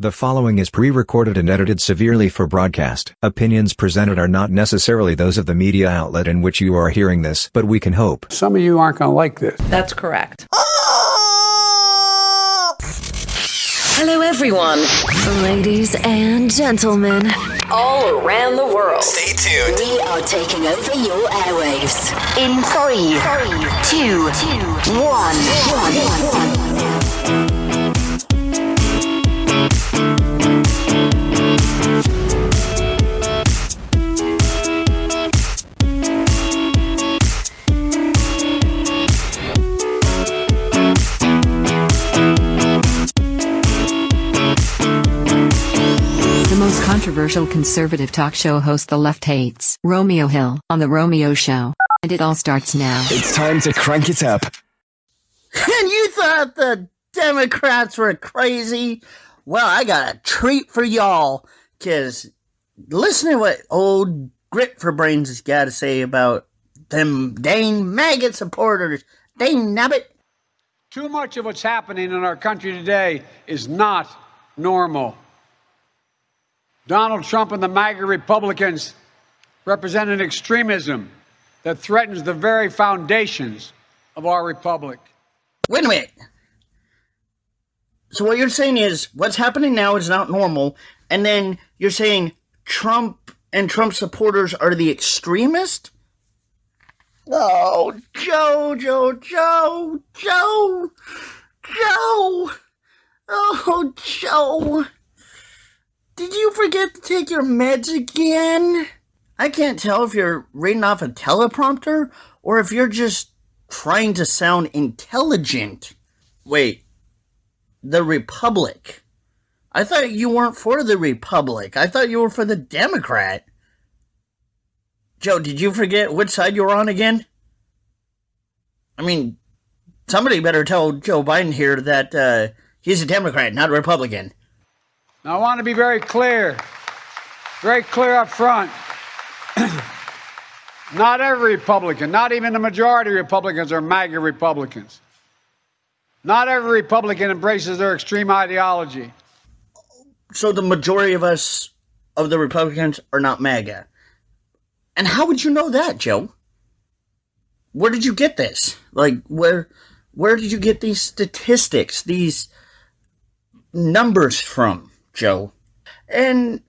The following is pre-recorded and edited severely for broadcast. Opinions presented are not necessarily those of the media outlet in which you are hearing this, but we can hope. Some of you aren't going to like this. That's correct. Hello, everyone. Ladies and gentlemen, All around the world. Stay tuned. We are taking over your airwaves. In three, two, one. the controversial conservative talk show host the left hates, Romeo Hill, on The Romeo Show. And it all starts now. It's time to crank it up. And you thought the Democrats were crazy? Well, I got a treat for y'all, because listen to what old Grit for Brains has got to say about them dang maggot supporters. Dang nabbit. Too much of what's happening in our country today is not normal. Donald Trump and the MAGA Republicans represent an extremism that threatens the very foundations of our republic. Wait a minute. So what you're saying is what's happening now is not normal, and then you're saying Trump and Trump supporters are the extremist? Oh, Joe, Joe, Joe, Joe, Joe. Oh, Joe. Did you forget to take your meds again? I can't tell if you're reading off a teleprompter or if you're just trying to sound intelligent. Wait, the Republic? I thought you weren't for the Republic. I thought you were for the Democrat. Joe, did you forget which side you were on again? I mean, somebody better tell Joe Biden here that uh, he's a Democrat, not a Republican. Now, I want to be very clear, very clear up front. not every Republican, not even the majority of Republicans are MAGA Republicans. Not every Republican embraces their extreme ideology. So the majority of us, of the Republicans, are not MAGA. And how would you know that, Joe? Where did you get this? Like, where, where did you get these statistics, these numbers from, Joe? And,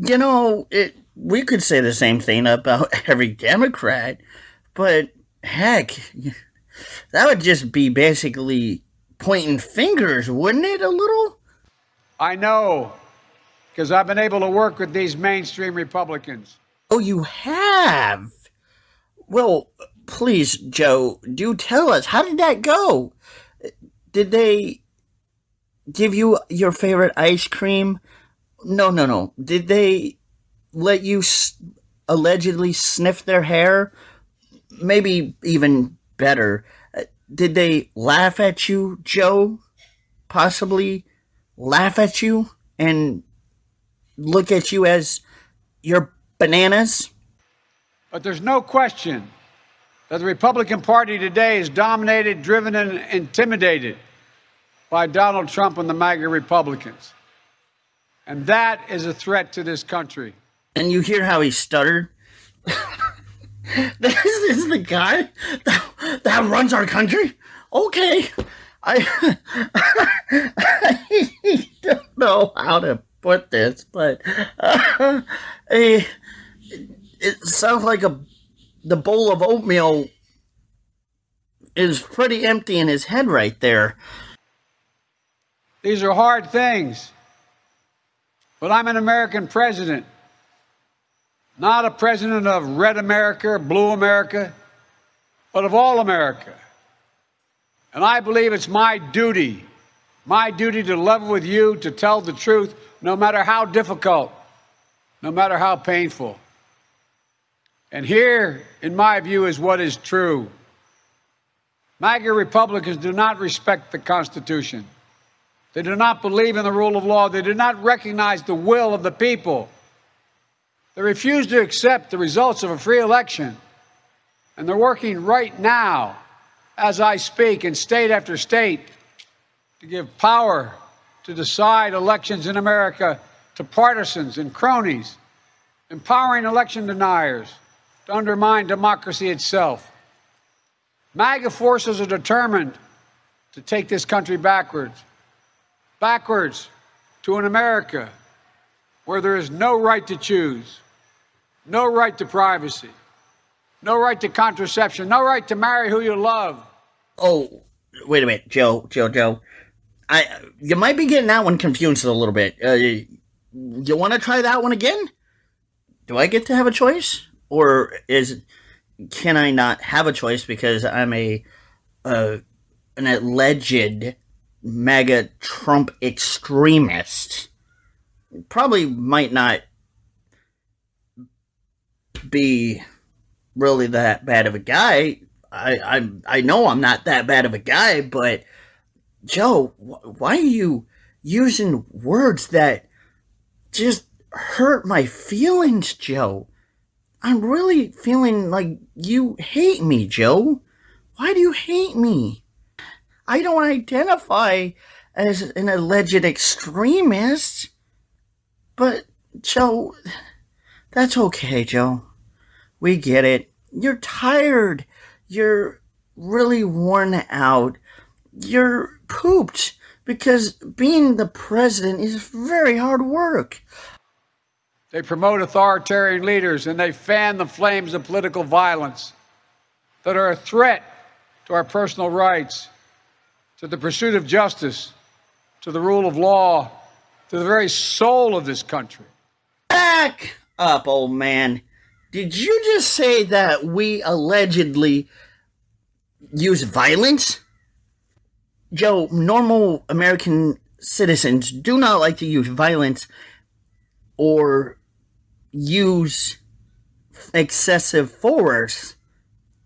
you know, it, we could say the same thing about every Democrat, but heck, that would just be basically pointing fingers, wouldn't it, a little? I know, because I've been able to work with these mainstream Republicans. Oh, you have? Well, please, Joe, do tell us. How did that go? Did they give you your favorite ice cream? No, no, no. Did they let you s- allegedly sniff their hair? Maybe even better. uh, Did they laugh at you, Joe? Possibly laugh at you and look at you as your bananas? But there's no question that the Republican Party today is dominated, driven, and intimidated by Donald Trump and the MAGA Republicans. And that is a threat to this country. And you hear how he stuttered? this is the guy that, that runs our country? Okay. I, I don't know how to put this, but uh, eh, it sounds like a the bowl of oatmeal is pretty empty in his head right there. These are hard things. But I'm an American president, not a president of red America, blue America, but of all America. And I believe it's my duty, my duty to level with you, to tell the truth, no matter how difficult, no matter how painful. And here, in my view, is what is true. MAGA Republicans do not respect the Constitution. They do not believe in the rule of law. They do not recognize the will of the people. They refuse to accept the results of a free election. And they're working right now, as I speak, in state after state, to give power to decide elections in America to partisans and cronies, empowering election deniers to undermine democracy itself. MAGA forces are determined to take this country backwards, backwards to an America where there is no right to choose, no right to privacy, no right to contraception, no right to marry who you love. Oh, wait a minute, Joe, Joe, Joe. I you might be getting that one confused a little bit. Uh, you want to try that one again? Do I get to have a choice, or is can I not have a choice because I'm a uh, an alleged MAGA Trump extremist? Probably might not be really that bad of a guy. I I I know I'm not that bad of a guy, but Joe, why are you using words that just hurt my feelings, Joe? I'm really feeling like you hate me, Joe. Why do you hate me? I don't identify as an alleged extremist. But, Joe, that's okay, Joe. We get it. You're tired. You're really worn out. You're pooped because being the president is very hard work. They promote authoritarian leaders and they fan the flames of political violence that are a threat to our personal rights, to the pursuit of justice, to the rule of law, to the very soul of this country. Back up, old man. Did you just say that we allegedly use violence? Joe, normal American citizens do not like to use violence or use excessive force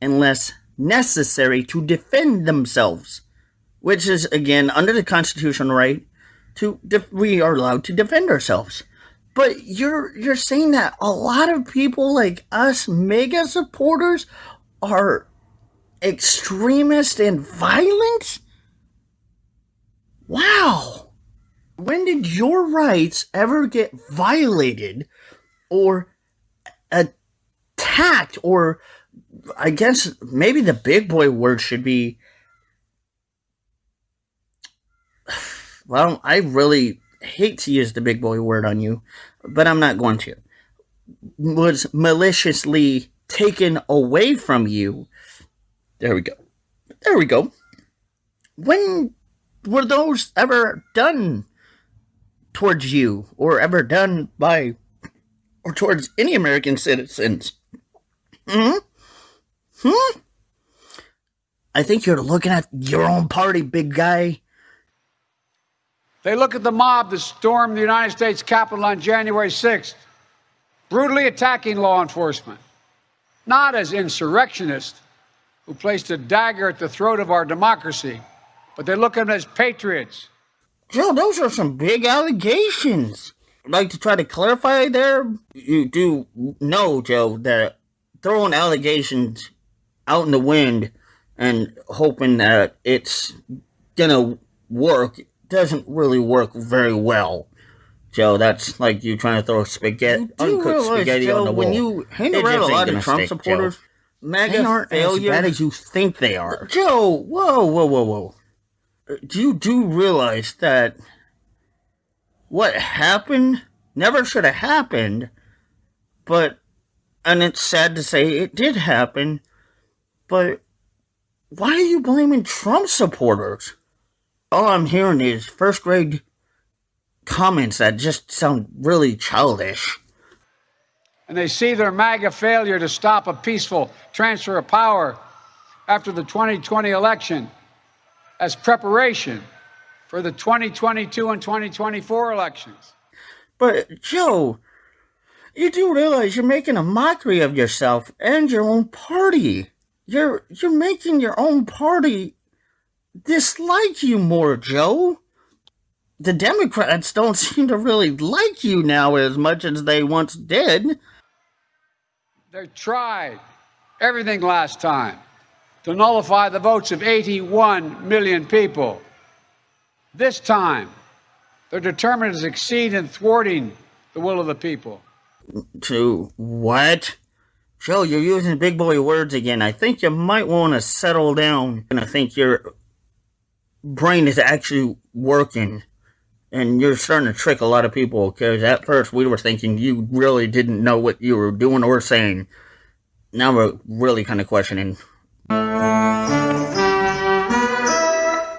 unless necessary to defend themselves, which is again under the constitutional right to def- we are allowed to defend ourselves. But you're you're saying that a lot of people like us MAGA supporters are extremist and violent? Wow. When did your rights ever get violated or attacked or I guess maybe the big boy word should be well, I really hate to use the big boy word on you, but I'm not going to. Was maliciously taken away from you. There we go. There we go. When were those ever done towards you or ever done by or towards any American citizens? Hmm? Hmm? I think you're looking at your own party, big guy. They look at the mob that stormed the United States Capitol on January 6th, brutally attacking law enforcement, not as insurrectionists who placed a dagger at the throat of our democracy, but they look at them as patriots. Joe, those are some big allegations. I'd like to try to clarify there. You do know, Joe, that throwing allegations out in the wind and hoping that it's gonna work doesn't really work very well. Joe, that's like you trying to throw spaghetti, uncooked spaghetti Joe, on the wall. When you hang around a lot of Trump stick, supporters, Joe. MAGA aren't failure. as bad as you think they are. Joe, whoa, whoa, whoa, whoa. Do you do realize that what happened never should have happened, but, and it's sad to say it did happen, but why are you blaming Trump supporters? All I'm hearing is first grade comments that just sound really childish. And they see their MAGA failure to stop a peaceful transfer of power after the 2020 election as preparation for the 2022 and 2024 elections. But, Joe, you do realize you're making a mockery of yourself and your own party. You're you're making your own party dislike you more, Joe. The Democrats don't seem to really like you now as much as they once did. They tried everything last time to nullify the votes of 81 million people. This time, They're determined to succeed in thwarting the will of the people. To what? Joe, you're using big boy words again. I think you might want to settle down. And I think your brain is actually working. And you're starting to trick a lot of people because at first we were thinking you really didn't know what you were doing or saying. Now we're really kind of questioning.